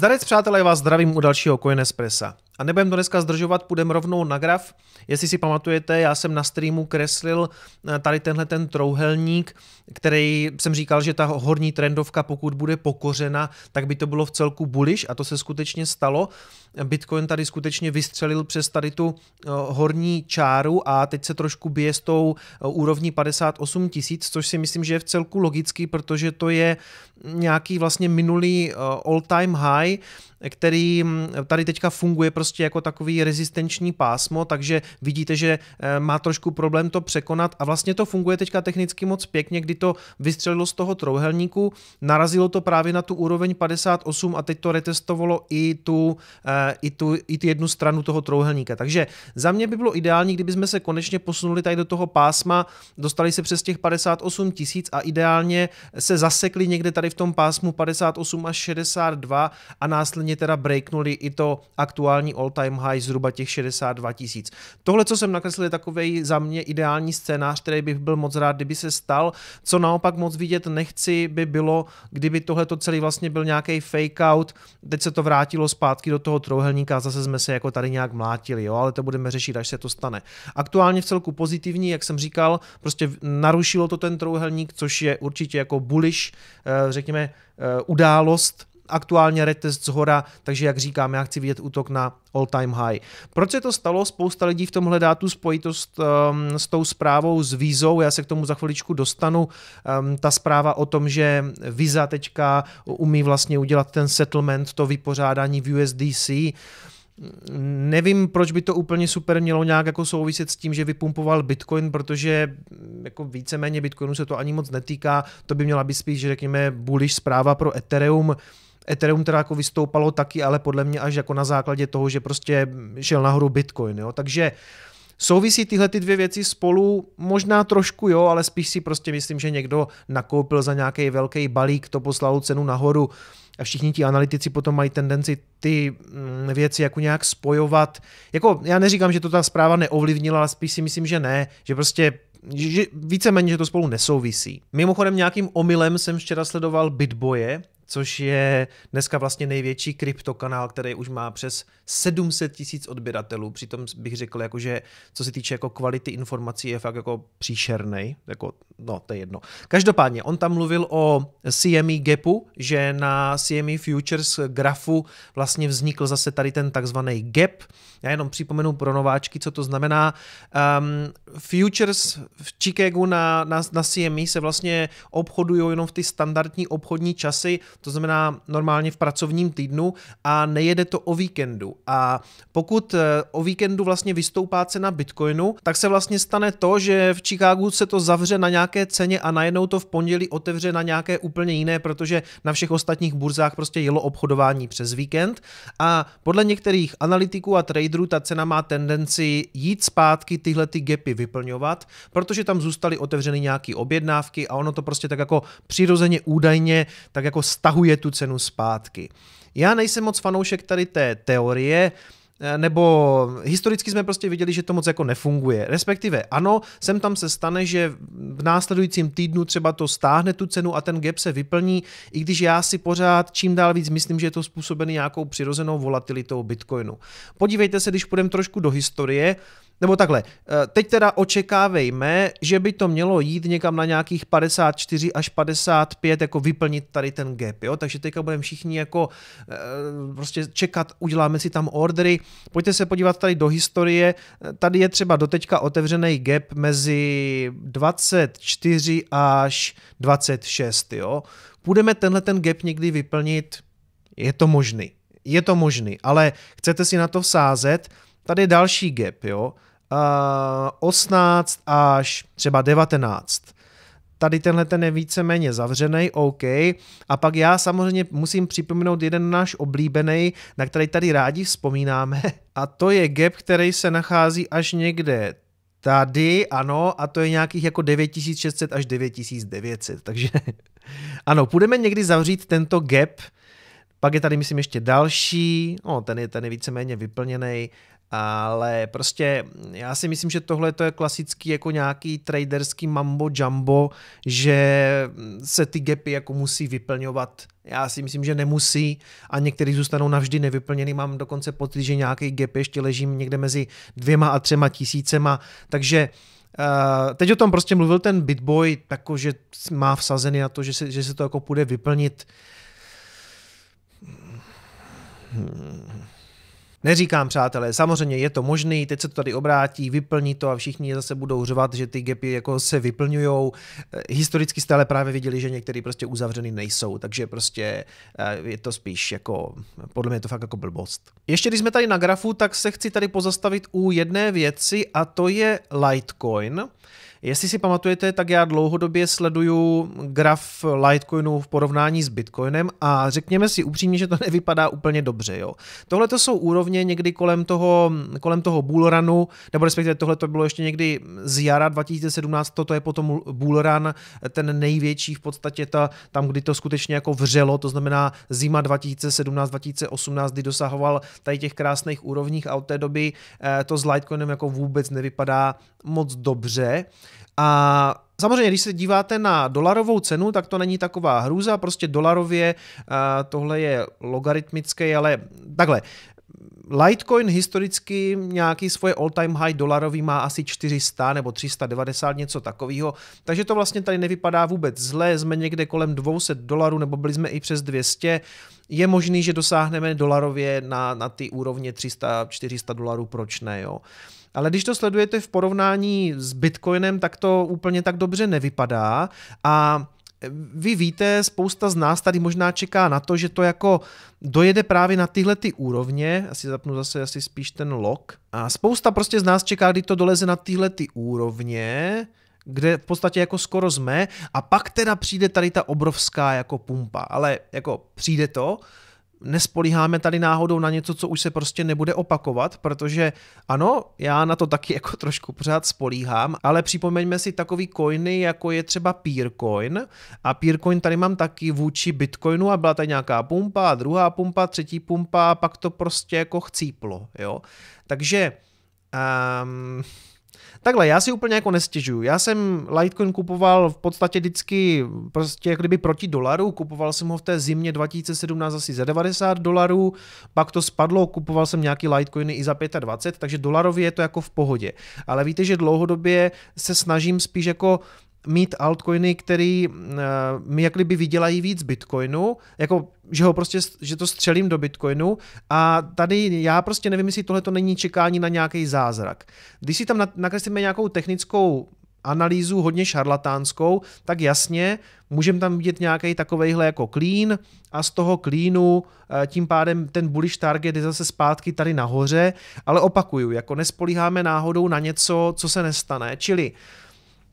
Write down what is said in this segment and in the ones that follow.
Zdarec přátelé, vás zdravím u dalšího Coin Espressa. A nebudem to dneska zdržovat, půjdeme rovnou na graf. Jestli si pamatujete, já jsem na streamu kreslil eh, tady tenhle ten trouhelník, který jsem říkal, že ta horní trendovka, pokud bude pokořena, tak by to bylo v celku bullish a to se skutečně stalo. Bitcoin tady skutečně vystřelil přes tady tu eh, horní čáru a teď se trošku bije s tou eh, úrovní 58 tisíc, což si myslím, že je v celku logický, protože to je nějaký vlastně minulý all time high, který mm, tady teďka funguje prostě jako takový rezistenční pásmo, takže vidíte, že eh, má trošku problém to překonat a vlastně to funguje teďka technicky moc pěkně, kdy to vystřelilo z toho trouhelníku, narazilo to právě na tu úroveň 58 a teď to retestovalo i tu, eh, i tu, i tu jednu stranu toho trouhelníka. Takže za mě by bylo ideální, kdyby jsme se konečně posunuli tady do toho pásma, dostali se přes těch 58 tisíc a ideálně se zasekli někde tady v tom pásmu 58 až 62 a následně následně teda breaknuli i to aktuální all-time high zhruba těch 62 tisíc. Tohle, co jsem nakreslil, je takový za mě ideální scénář, který bych byl moc rád, kdyby se stal. Co naopak moc vidět nechci, by bylo, kdyby tohle to celý vlastně byl nějaký fake out, teď se to vrátilo zpátky do toho trouhelníka a zase jsme se jako tady nějak mlátili, jo, ale to budeme řešit, až se to stane. Aktuálně v celku pozitivní, jak jsem říkal, prostě narušilo to ten trouhelník, což je určitě jako bullish, eh, řekněme, eh, událost, aktuálně retest z hora, takže jak říkám, já chci vidět útok na all time high. Proč se to stalo? Spousta lidí v tom hledá tu spojitost um, s tou zprávou s vízou, já se k tomu za chviličku dostanu. Um, ta zpráva o tom, že Visa teďka umí vlastně udělat ten settlement, to vypořádání v USDC, Nevím, proč by to úplně super mělo nějak jako souviset s tím, že vypumpoval Bitcoin, protože jako víceméně Bitcoinu se to ani moc netýká, to by měla být spíš, řekněme, bullish zpráva pro Ethereum, Ethereum teda jako vystoupalo taky, ale podle mě až jako na základě toho, že prostě šel nahoru Bitcoin, jo. Takže Souvisí tyhle ty dvě věci spolu? Možná trošku jo, ale spíš si prostě myslím, že někdo nakoupil za nějaký velký balík, to poslal cenu nahoru a všichni ti analytici potom mají tendenci ty mm, věci jako nějak spojovat. Jako já neříkám, že to ta zpráva neovlivnila, ale spíš si myslím, že ne, že prostě že víceméně, že to spolu nesouvisí. Mimochodem nějakým omylem jsem včera sledoval Bitboje, což je dneska vlastně největší kryptokanál, který už má přes 700 tisíc odběratelů. Přitom bych řekl, jako, že co se týče jako kvality informací, je fakt jako příšerný. Jako, no, to je jedno. Každopádně, on tam mluvil o CME gapu, že na CME Futures grafu vlastně vznikl zase tady ten takzvaný gap. Já jenom připomenu pro nováčky, co to znamená. Um, futures v Chicagu na, na, na CME se vlastně obchodují jenom v ty standardní obchodní časy, to znamená normálně v pracovním týdnu a nejede to o víkendu. A pokud eh, o víkendu vlastně vystoupá cena Bitcoinu, tak se vlastně stane to, že v Chicagu se to zavře na nějaké ceně a najednou to v pondělí otevře na nějaké úplně jiné, protože na všech ostatních burzách prostě jelo obchodování přes víkend a podle některých analytiků a traderů ta cena má tendenci jít zpátky tyhle ty gapy vyplňovat, protože tam zůstaly otevřeny nějaké objednávky a ono to prostě tak jako přirozeně údajně tak jako stahuje tu cenu zpátky. Já nejsem moc fanoušek tady té teorie, nebo historicky jsme prostě viděli, že to moc jako nefunguje. Respektive ano, sem tam se stane, že v následujícím týdnu třeba to stáhne tu cenu a ten gap se vyplní, i když já si pořád čím dál víc myslím, že je to způsobený nějakou přirozenou volatilitou Bitcoinu. Podívejte se, když půjdeme trošku do historie, nebo takhle, eh, teď teda očekávejme, že by to mělo jít někam na nějakých 54 až 55, jako vyplnit tady ten gap, jo? takže teďka budeme všichni jako eh, prostě čekat, uděláme si tam ordery. Pojďte se podívat tady do historie, tady je třeba doteďka otevřený gap mezi 24 až 26, jo? Půjdeme tenhle ten gap někdy vyplnit, je to možný, je to možný, ale chcete si na to vsázet, tady je další gap, jo? 18 až třeba 19 tady tenhle ten je víceméně zavřený, OK. A pak já samozřejmě musím připomenout jeden náš oblíbený, na který tady rádi vzpomínáme, a to je gap, který se nachází až někde tady, ano, a to je nějakých jako 9600 až 9900, takže ano, půjdeme někdy zavřít tento gap, Pak je tady, myslím, ještě další, no, ten je, ten je víceméně vyplněný, ale prostě já si myslím, že tohle to je klasický jako nějaký traderský mambo jumbo, že se ty gapy jako musí vyplňovat. Já si myslím, že nemusí a některý zůstanou navždy nevyplněný. Mám dokonce pocit, že nějaký gap ještě leží někde mezi dvěma a třema tisícema, takže Uh, teď o tom prostě mluvil ten Bitboy, jako že má vsazený na to, že se, že se to jako půjde vyplnit. Hmm. Neříkám, přátelé, samozřejmě je to možný, teď se to tady obrátí, vyplní to a všichni zase budou řvat, že ty gapy jako se vyplňují. Eh, historicky stále právě viděli, že některý prostě uzavřený nejsou, takže prostě eh, je to spíš jako, podle mě je to fakt jako blbost. Ještě když jsme tady na grafu, tak se chci tady pozastavit u jedné věci a to je Litecoin. Jestli si pamatujete, tak já dlouhodobě sleduju graf Litecoinu v porovnání s Bitcoinem a řekněme si upřímně, že to nevypadá úplně dobře. Tohle to jsou úrovně někdy kolem toho, kolem toho bullrunu, nebo respektive tohle to bylo ještě někdy z jara 2017, toto je potom bullrun, ten největší v podstatě ta, tam, kdy to skutečně jako vřelo, to znamená zima 2017-2018, kdy dosahoval tady těch krásných úrovních a od té doby eh, to s Litecoinem jako vůbec nevypadá moc dobře. A samozřejmě, když se díváte na dolarovou cenu, tak to není taková hrůza, prostě dolarově tohle je logaritmické, ale takhle, Litecoin historicky nějaký svoje all-time high dolarový má asi 400 nebo 390, něco takového, takže to vlastně tady nevypadá vůbec zle, jsme někde kolem 200 dolarů nebo byli jsme i přes 200, je možný, že dosáhneme dolarově na, na ty úrovně 300-400 dolarů, proč ne, jo. Ale když to sledujete v porovnání s Bitcoinem, tak to úplně tak dobře nevypadá. A vy víte, spousta z nás tady možná čeká na to, že to jako dojede právě na tyhle ty úrovně, asi zapnu zase asi spíš ten log, a spousta prostě z nás čeká, kdy to doleze na tyhle ty úrovně, kde v podstatě jako skoro jsme a pak teda přijde tady ta obrovská jako pumpa, ale jako přijde to, nespolíháme tady náhodou na něco, co už se prostě nebude opakovat, protože ano, já na to taky jako trošku pořád spolíhám, ale připomeňme si takový coiny, jako je třeba Peercoin a Peercoin tady mám taky vůči Bitcoinu a byla tady nějaká pumpa, druhá pumpa, třetí pumpa a pak to prostě jako chcíplo, jo. Takže um, Takhle, já si úplně jako nestěžuju. Já jsem Litecoin kupoval v podstatě vždycky prostě jako kdyby proti dolaru, kupoval jsem ho v té zimě 2017 asi za 90 dolarů, pak to spadlo, kupoval jsem nějaký Litecoiny i za 25, takže dolarově je to jako v pohodě. Ale víte, že dlouhodobě se snažím spíš jako mít altcoiny, který uh, mi jak kdyby vydělají víc bitcoinu, jako že ho prostě, že to střelím do bitcoinu. A tady já prostě nevím, jestli tohle to není čekání na nějaký zázrak. Když si tam nakreslíme nějakou technickou analýzu hodně šarlatánskou, tak jasně, můžeme tam vidět nějaký takovejhle jako clean a z toho cleanu eh, tím pádem ten bullish target je zase zpátky tady nahoře, ale opakuju, jako nespolíháme náhodou na něco, co se nestane, čili uh,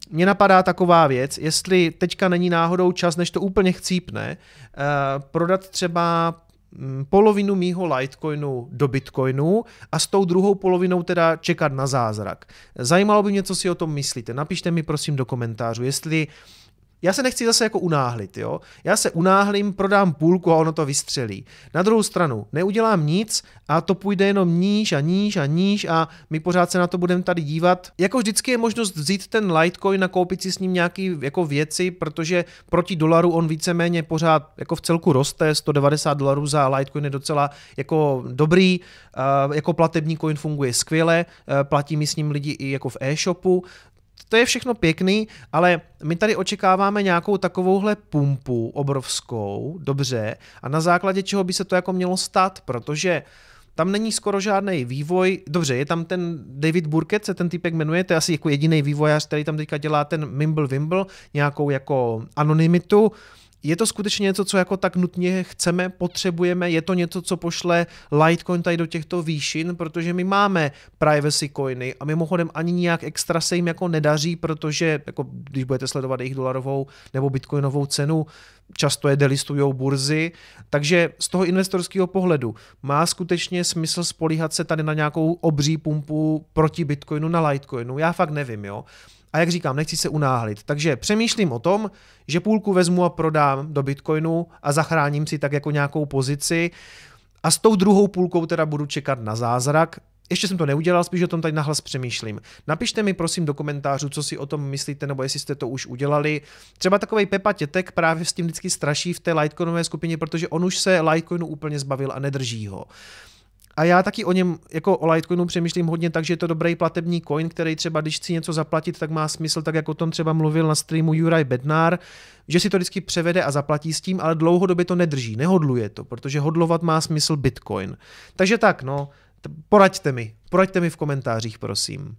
mě napadá taková věc, jestli teďka není náhodou čas, než to úplně chcípne, uh, prodat třeba mm, polovinu mýho Litecoinu do Bitcoinu a s tou druhou polovinou teda čekat na zázrak. Zajímalo by mě, co si o tom myslíte. Napište mi prosím do komentářů, jestli já se nechci zase jako unáhlit, jo. Já se unáhlím, prodám půlku a ono to vystřelí. Na druhou stranu, neudělám nic a to půjde jenom níž a níž a níž a my pořád se na to budeme tady dívat. Jako vždycky je možnost vzít ten Litecoin a koupit si s ním nějaký jako věci, protože proti dolaru on víceméně pořád jako v celku roste, 190 dolarů za Litecoin je docela jako dobrý, jako platební coin funguje skvěle, platí mi s ním lidi i jako v e-shopu, to je všechno pěkný, ale my tady očekáváme nějakou takovouhle pumpu obrovskou, dobře, a na základě čeho by se to jako mělo stát, protože tam není skoro žádný vývoj. Dobře, je tam ten David Burkett, se ten typek jmenuje, to je asi jako jediný vývojář, který tam teďka dělá ten Mimble Wimble, nějakou jako anonymitu je to skutečně něco, co jako tak nutně chceme, potřebujeme, je to něco, co pošle Litecoin tady do těchto výšin, protože my máme privacy coiny a mimochodem ani nijak extra se jim jako nedaří, protože jako když budete sledovat jejich dolarovou nebo bitcoinovou cenu, často je delistují burzy, takže z toho investorského pohledu má skutečně smysl spolíhat se tady na nějakou obří pumpu proti Bitcoinu na Litecoinu, já fakt nevím, jo. A jak říkám, nechci se unáhlit. Takže přemýšlím o tom, že půlku vezmu a prodám do Bitcoinu a zachráním si tak jako nějakou pozici. A s tou druhou půlkou teda budu čekat na zázrak. Ještě jsem to neudělal, spíš o tom tady nahlas přemýšlím. Napište mi prosím do komentářů, co si o tom myslíte, nebo jestli jste to už udělali. Třeba takový Pepa Tětek právě s tím vždycky straší v té Litecoinové skupině, protože on už se Litecoinu úplně zbavil a nedrží ho. A já taky o něm jako o Litecoinu přemýšlím hodně tak, že je to dobrý platební coin, který třeba, když chci něco zaplatit, tak má smysl, tak jako o tom třeba mluvil na streamu Juraj Bednár, že si to vždycky převede a zaplatí s tím, ale dlouhodobě to nedrží, nehodluje to, protože hodlovat má smysl Bitcoin. Takže tak, no, poraďte mi, poraďte mi v komentářích, prosím.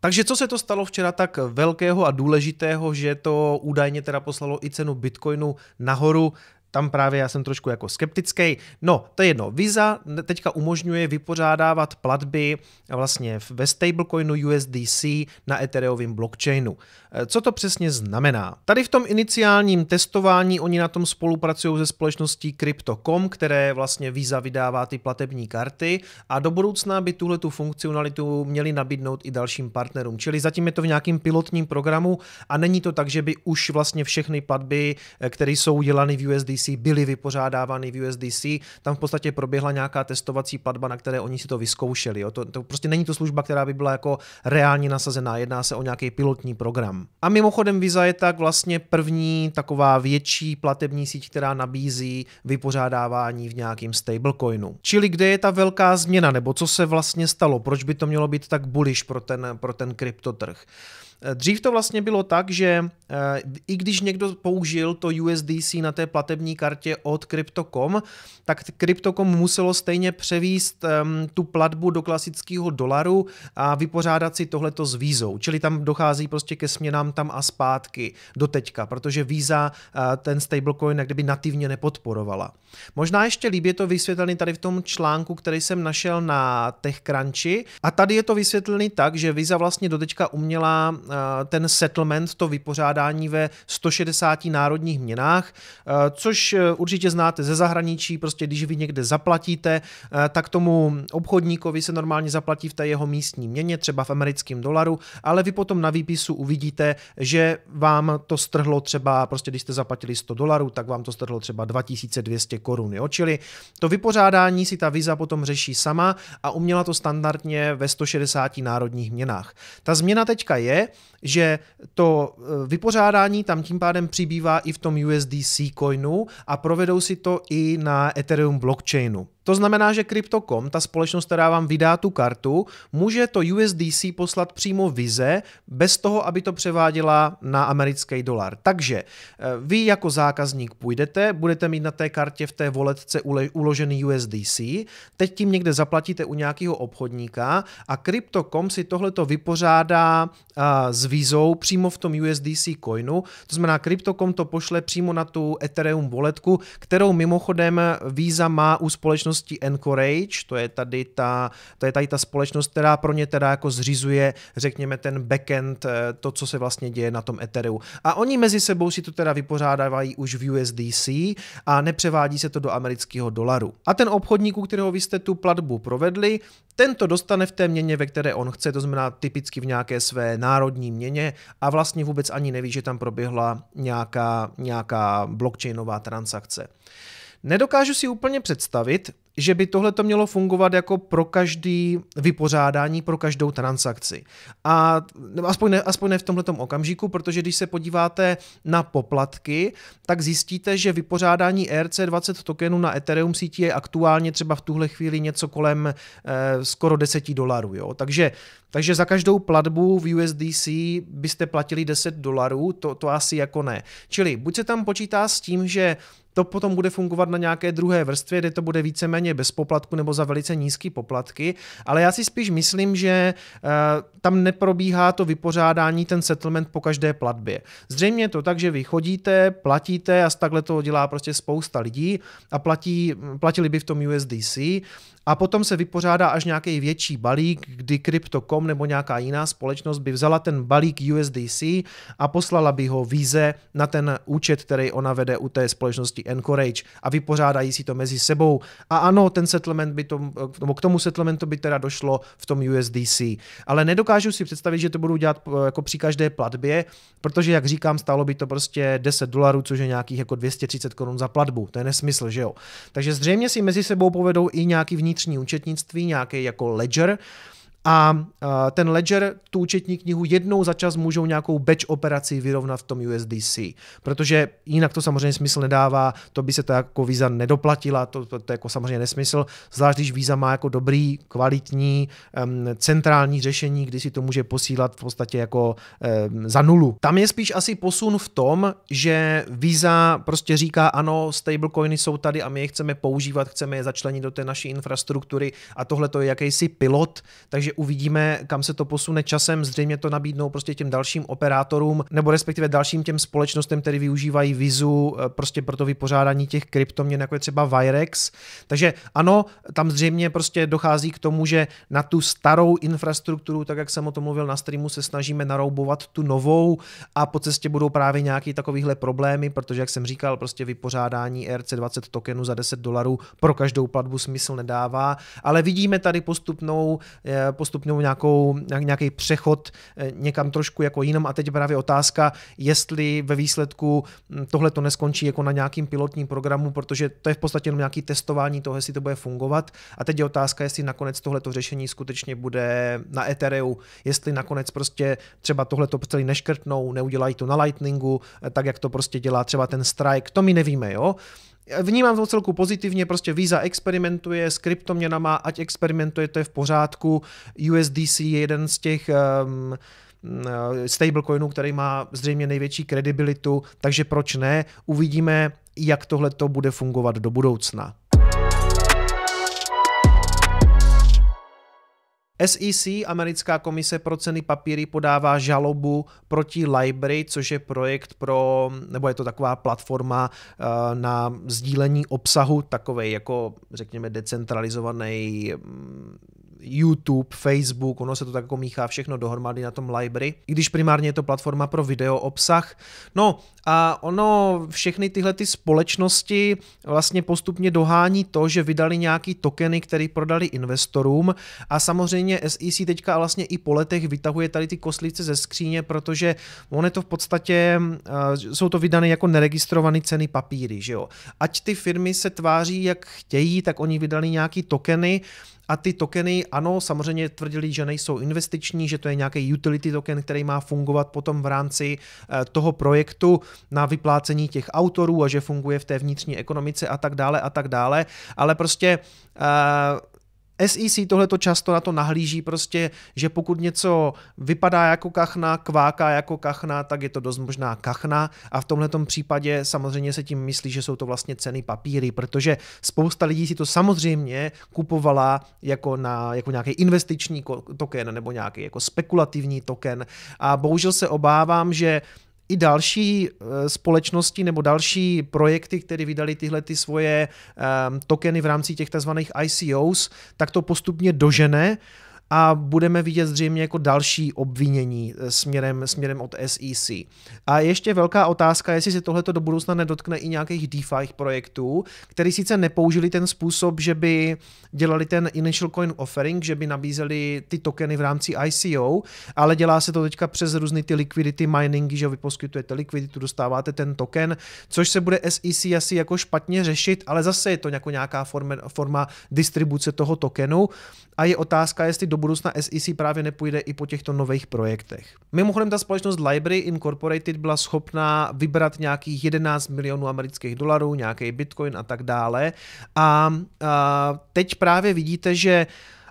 Takže co se to stalo včera tak velkého a důležitého, že to údajně teda poslalo i cenu Bitcoinu nahoru, tam právě já jsem trošku jako skeptický. No, to je jedno. Visa teďka umožňuje vypořádávat platby vlastně ve stablecoinu USDC na Ethereovém blockchainu. E, co to přesně znamená? Tady v tom iniciálním testování oni na tom spolupracují se společností Crypto.com, které vlastně Visa vydává ty platební karty a do budoucna by tuhle tu funkcionalitu měli nabídnout i dalším partnerům. Čili zatím je to v nějakém pilotním programu a není to tak, že by už vlastně všechny platby, e, které jsou udělány v USDC, USDC byly vypořádávány v USDC. Tam v podstatě proběhla nějaká testovací platba, na které oni si to vyzkoušeli. Jo. To, to prostě není to služba, která by byla jako reálně nasazená. Jedná se o nějaký pilotní program. A mimochodem Visa je tak vlastně první taková větší platební síť, která nabízí vypořádávání v nějakým stablecoinu. Čili kde je ta velká změna, nebo co se vlastně stalo, proč by to mělo být tak bullish pro ten, pro ten kryptotrh. Dřív to vlastně bylo tak, že i když někdo použil to USDC na té platební kartě od Crypto.com, tak Crypto.com muselo stejně převíst tu platbu do klasického dolaru a vypořádat si tohleto s vízou. Čili tam dochází prostě ke směnám tam a zpátky do teďka, protože víza uh, ten stablecoin jak kdyby nativně nepodporovala. Možná ještě líbě je to vysvětlený tady v tom článku, který jsem našel na TechCrunchi a tady je to vysvětlený tak, že víza vlastně do teďka uměla uh, ten settlement, to vypořádání ve 160 národních měnách, uh, což určitě znáte ze zahraničí, prostě když vy někde zaplatíte, eh, tak tomu obchodníkovi se normálně zaplatí v té jeho místní měně, třeba v americkém dolaru, ale vy potom na výpisu uvidíte, že vám to strhlo třeba, prostě když jste zaplatili 100 dolarů, tak vám to strhlo třeba 2200 korun. Jo? Čili to vypořádání si ta Visa potom řeší sama a uměla to standardně ve 160 národních měnách. Ta změna teďka je, že to eh, vypořádání tam tím pádem přibývá i v tom USDC coinu a provedou si to i na Ethereum blockchainu. To znamená, že Crypto.com, ta společnost, která vám vydá tu kartu, může to USDC poslat přímo vize, bez toho, aby to převáděla na americký dolar. Takže eh, vy jako zákazník půjdete, budete mít na té kartě v té voletce uložený USDC, teď tím někde zaplatíte u nějakého obchodníka a Crypto.com si tohleto vypořádá s vízou přímo v tom USDC coinu. To znamená, Crypto.com to pošle přímo na tu Ethereum voletku, kterou mimochodem Visa má u společnosti společnosti Encourage, to je tady ta, to je tady ta společnost, která pro ně teda jako zřizuje, řekněme, ten backend, eh, to, co se vlastně děje na tom Ethereum. A oni mezi sebou si to teda vypořádávají už v USDC a nepřevádí se to do amerického dolaru. A ten obchodník, u kterého vy jste tu platbu provedli, ten to dostane v té měně, ve které on chce, to znamená typicky v nějaké své národní měně a vlastně vůbec ani neví, že tam proběhla nějaká, nějaká blockchainová transakce. Nedokážu si úplně představit, že by tohle to mělo fungovat jako pro každý vypořádání, pro každou transakci. A aspoň ne, aspoň ne v tomto okamžiku, protože když se podíváte na poplatky, tak zjistíte, že vypořádání ERC20 tokenů na Ethereum síti je aktuálně třeba v tuhle chvíli něco kolem eh, skoro 10 dolarů. Jo? Takže, takže za každou platbu v USDC byste platili 10 dolarů, to, to asi jako ne. Čili buď se tam počítá s tím, že to potom bude fungovat na nějaké druhé vrstvě, kde to bude víceméně bez poplatku nebo za velice nízké poplatky, ale já si spíš myslím, že uh, tam neprobíhá to vypořádání, ten settlement po každé platbě. Zřejmě je to tak, že vy chodíte, platíte a takhle to dělá prostě spousta lidí a platí, platili by v tom USDC a potom se vypořádá až nějaký větší balík, kdy Crypto.com nebo nějaká jiná společnost by vzala ten balík USDC a poslala by ho víze na ten účet, který ona vede u té společnosti Encourage a vypořádají si to mezi sebou. A ano, ten settlement by to, nebo k tomu settlementu by teda došlo v tom USDC. Ale nedokážu si představit, že to budou dělat eh, jako při každé platbě, protože, jak říkám, stálo by to prostě 10 dolarů, což je nějakých jako 230 korun za platbu. To je nesmysl, že jo? Takže zřejmě si mezi sebou povedou i nějaký vnitřní účetnictví, nějaký jako ledger, a ten Ledger, tu účetní knihu, jednou za čas můžou nějakou batch operaci vyrovnat v tom USDC, protože jinak to samozřejmě smysl nedává, to by se to jako Visa nedoplatila, to, to, to je jako samozřejmě nesmysl, zvlášť když Visa má jako dobrý, kvalitní, um, centrální řešení, kdy si to může posílat v podstatě jako um, za nulu. Tam je spíš asi posun v tom, že Visa prostě říká, ano, stablecoiny jsou tady a my je chceme používat, chceme je začlenit do té naší infrastruktury a tohle to je jakýsi pilot, takže uvidíme, kam se to posune časem, zřejmě to nabídnou prostě těm dalším operátorům, nebo respektive dalším těm společnostem, které využívají Vizu eh, prostě pro to vypořádání těch kryptoměn, jako je třeba Virex. Takže ano, tam zřejmě prostě dochází k tomu, že na tu starou infrastrukturu, tak jak jsem o tom mluvil na streamu, se snažíme naroubovat tu novou a po cestě budou právě nějaké takovéhle problémy, protože jak jsem říkal, prostě vypořádání ERC20 tokenu za 10 dolarů pro každou platbu smysl nedává, ale vidíme tady postupnou eh, postupnou nějakou, nějaký přechod eh, někam trošku jako jinam. A teď právě otázka, jestli ve výsledku hm, tohle to neskončí jako na nějakým pilotním programu, protože to je v podstatě jenom nějaký testování toho, jestli to bude fungovat. A teď je otázka, jestli nakonec tohleto řešení skutečně bude na Ethereu, jestli nakonec prostě třeba tohleto celý neškrtnou, neudělají to na Lightningu, eh, tak jak to prostě dělá třeba ten Strike, to my nevíme, jo. Vnímám to celku pozitivně, prostě Visa experimentuje s kryptoměnama, ať experimentuje, to je v pořádku. USDC je jeden z těch um, stablecoinů, který má zřejmě největší kredibilitu, takže proč ne? Uvidíme, jak tohle to bude fungovat do budoucna. SEC, americká komise pro ceny papíry, podává žalobu proti Library, což je projekt pro, nebo je to taková platforma eh, na sdílení obsahu, takovej jako, řekněme, decentralizovaný mm, YouTube, Facebook, ono se to tak jako míchá všechno dohromady na tom library, i když primárně je to platforma pro video obsah. No a ono, všechny tyhle ty společnosti vlastně postupně dohání to, že vydali nějaký tokeny, které prodali investorům a samozřejmě SEC teďka vlastně i po letech vytahuje tady ty koslice ze skříně, protože on je to v podstatě, uh, jsou to vydané jako neregistrované ceny papíry, že jo. Ať ty firmy se tváří jak chtějí, tak oni vydali nějaký tokeny, a ty tokeny, ano, samozřejmě tvrdili, že nejsou investiční, že to je nějaký utility token, který má fungovat potom v rámci eh, toho projektu na vyplácení těch autorů a že funguje v té vnitřní ekonomice a tak dále a tak dále, ale prostě uh, SEC tohleto často na to nahlíží prostě, že pokud něco vypadá jako kachna, kváká jako kachna, tak je to dost možná kachna. A v tomhle případě samozřejmě se tím myslí, že jsou to vlastně ceny papíry, protože spousta lidí si to samozřejmě kupovala jako, na, jako nějaký investiční token nebo nějaký jako spekulativní token. A bohužel se obávám, že i další eh, společnosti nebo další projekty, které vydali tyhle ty svoje um, tokeny v rámci těch tzv. ICOs, tak to postupně dožene a budeme vidět zřejmě jako další obvinění eh, směrem, směrem od SEC. A ještě velká otázka, jestli se tohleto do budoucna nedotkne i nějakých DeFi projektů, který sice nepoužili ten způsob, že by dělali ten initial coin offering, že by nabízeli ty tokeny v rámci ICO, ale dělá se to teďka přes různé ty liquidity miningy, že vy poskytujete likviditu, dostáváte ten token, což se bude SEC asi jako špatně řešit, ale zase je to jako nějaká forma, forma distribuce toho tokenu a je otázka, jestli do budoucna SEC právě nepůjde i po těchto nových projektech. Mimochodem ta společnost Library Incorporated byla schopná vybrat nějakých 11 milionů amerických dolarů, nějaký bitcoin a tak dále. A, a teď právě vidíte, že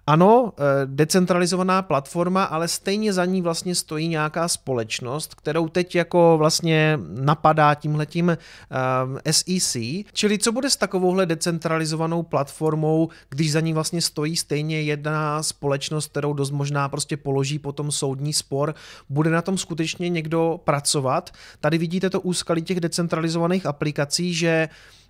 ano, eh, decentralizovaná platforma, ale stejně za ní vlastně stojí nějaká společnost, kterou teď jako vlastně napadá tímhletím eh, SEC. Čili co bude s takovouhle decentralizovanou platformou, když za ní vlastně stojí stejně jedna společnost, kterou dost možná prostě položí potom soudní spor, bude na tom skutečně někdo pracovat? Tady vidíte to úskalí těch decentralizovaných aplikací, že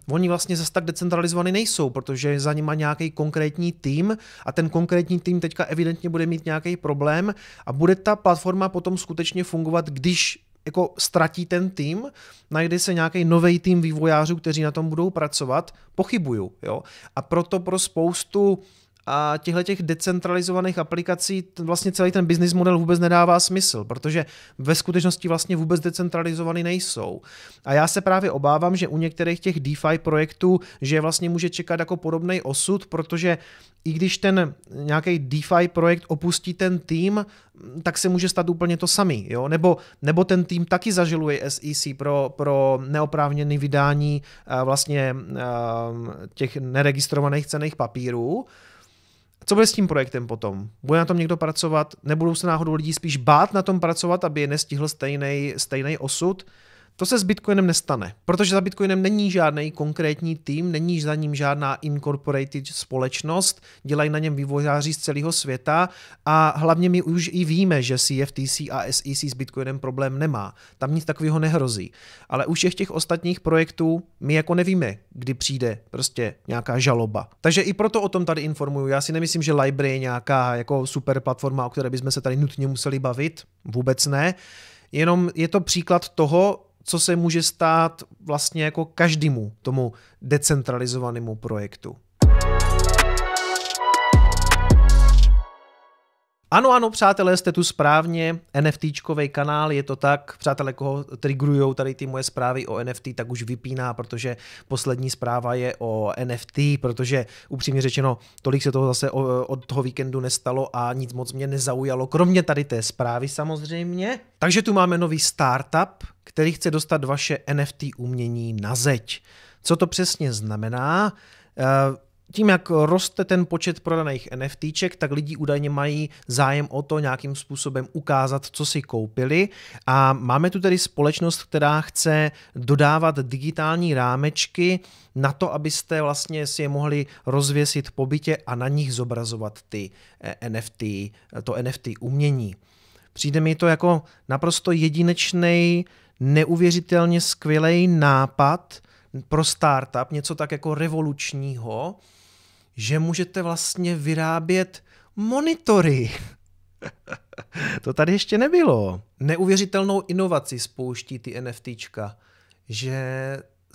oni vlastně zase tak decentralizovaný nejsou, protože za nima nějaký konkrétní tým a ten konkrétní tým teďka evidentně bude mít nějaký problém a bude ta platforma potom skutečně fungovat, když jako ztratí ten tým, najde se nějaký nový tým vývojářů, kteří na tom budou pracovat, pochybuju. Jo? A proto pro spoustu a těchto těch decentralizovaných aplikací vlastně celý ten business model vůbec nedává smysl, protože ve skutečnosti vlastně vůbec decentralizovaný nejsou. A já se právě obávám, že u některých těch DeFi projektů, že vlastně může čekat jako podobný osud, protože i když ten nějaký DeFi projekt opustí ten tým, tak se může stát úplně to samý, jo? Nebo, nebo ten tým taky zažiluje SEC pro, pro neoprávněné vydání vlastně těch neregistrovaných cených papírů, co bude s tím projektem potom? Bude na tom někdo pracovat? Nebudou se náhodou lidi spíš bát na tom pracovat, aby je nestihl stejný osud? To se s Bitcoinem nestane, protože za Bitcoinem není žádný konkrétní tým, není za ním žádná incorporated společnost, dělají na něm vývojáři z celého světa a hlavně my už i víme, že CFTC a SEC s Bitcoinem problém nemá. Tam nic takového nehrozí. Ale už všech těch ostatních projektů my jako nevíme, kdy přijde prostě nějaká žaloba. Takže i proto o tom tady informuju. Já si nemyslím, že Library je nějaká jako super platforma, o které bychom se tady nutně museli bavit. Vůbec ne. Jenom je to příklad toho, co se může stát vlastně jako každému tomu decentralizovanému projektu. Ano, ano, přátelé, jste tu správně, NFTčkový kanál, je to tak, přátelé, koho trigrujou tady ty moje zprávy o NFT, tak už vypíná, protože poslední zpráva je o NFT, protože upřímně řečeno, tolik se toho zase od toho víkendu nestalo a nic moc mě nezaujalo, kromě tady té zprávy samozřejmě. Takže tu máme nový startup, který chce dostat vaše NFT umění na zeď. Co to přesně znamená? Eh, tím, jak roste ten počet prodaných NFTček, tak lidi údajně mají zájem o to nějakým způsobem ukázat, co si koupili. A máme tu tedy společnost, která chce dodávat digitální rámečky na to, abyste vlastně si je mohli rozvěsit po bytě a na nich zobrazovat ty eh, NFT, to NFT umění. Přijde mi to jako naprosto jedinečný, neuvěřitelně skvělý nápad pro startup, něco tak jako revolučního, že můžete vlastně vyrábět monitory. to tady ještě nebylo. Neuvěřitelnou inovaci spouští ty NFTčka, že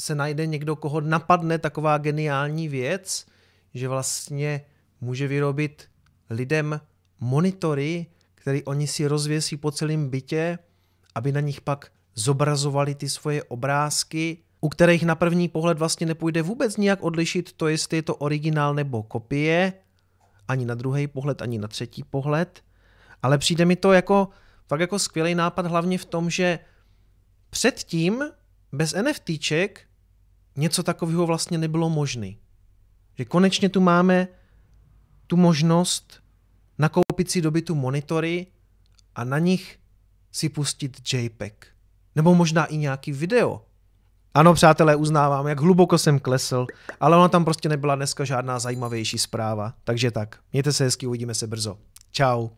se najde někdo, koho napadne taková geniální věc, že vlastně může vyrobit lidem monitory, který oni si rozvěsí po celém bytě, aby na nich pak zobrazovali ty svoje obrázky u kterých na první pohled vlastně nepůjde vůbec nijak odlišit to, jestli je to originál nebo kopie, ani na druhý pohled, ani na třetí pohled, ale přijde mi to jako fakt jako skvělý nápad hlavně v tom, že předtím bez NFTček něco takového vlastně nebylo možné. Že konečně tu máme tu možnost nakoupit si dobytu monitory a na nich si pustit JPEG. Nebo možná i nějaký video. Ano, přátelé, uznávám, jak hluboko jsem klesl, ale ona tam prostě nebyla dneska žádná zajímavější zpráva. Takže tak, mějte se hezky, uvidíme se brzo. Ciao.